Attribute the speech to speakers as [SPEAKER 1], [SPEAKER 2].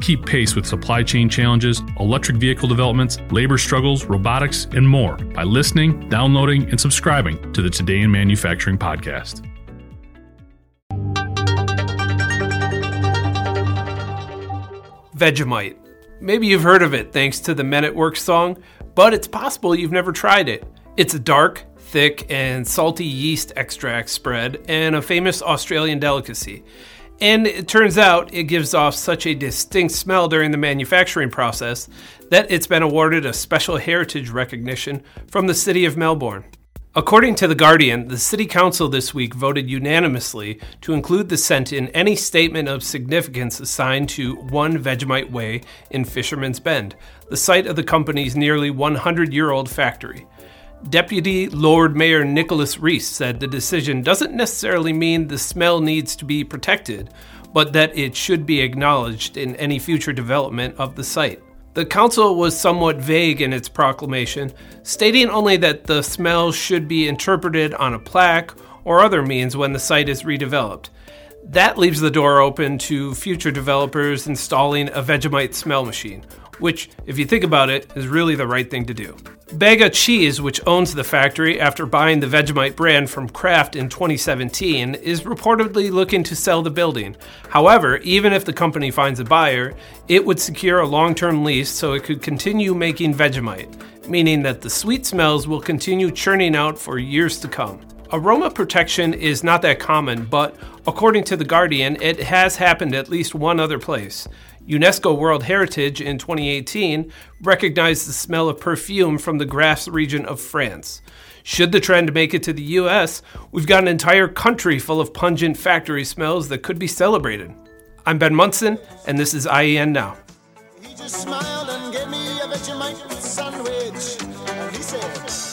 [SPEAKER 1] Keep pace with supply chain challenges, electric vehicle developments, labor struggles, robotics, and more by listening, downloading, and subscribing to the Today in Manufacturing podcast.
[SPEAKER 2] Vegemite. Maybe you've heard of it thanks to the Men at Work song, but it's possible you've never tried it. It's a dark, thick, and salty yeast extract spread and a famous Australian delicacy. And it turns out it gives off such a distinct smell during the manufacturing process that it's been awarded a special heritage recognition from the city of Melbourne. According to The Guardian, the City Council this week voted unanimously to include the scent in any statement of significance assigned to One Vegemite Way in Fisherman's Bend, the site of the company's nearly 100 year old factory. Deputy Lord Mayor Nicholas Reece said the decision doesn't necessarily mean the smell needs to be protected, but that it should be acknowledged in any future development of the site. The council was somewhat vague in its proclamation, stating only that the smell should be interpreted on a plaque or other means when the site is redeveloped. That leaves the door open to future developers installing a Vegemite smell machine, which, if you think about it, is really the right thing to do. Bega Cheese, which owns the factory after buying the Vegemite brand from Kraft in 2017, is reportedly looking to sell the building. However, even if the company finds a buyer, it would secure a long term lease so it could continue making Vegemite, meaning that the sweet smells will continue churning out for years to come. Aroma protection is not that common, but according to The Guardian, it has happened at least one other place. UNESCO World Heritage in 2018 recognized the smell of perfume from the Grasse region of France. Should the trend make it to the US, we've got an entire country full of pungent factory smells that could be celebrated. I'm Ben Munson, and this is IEN Now.
[SPEAKER 3] He just smiled and gave me a Vegemite sandwich, and he said,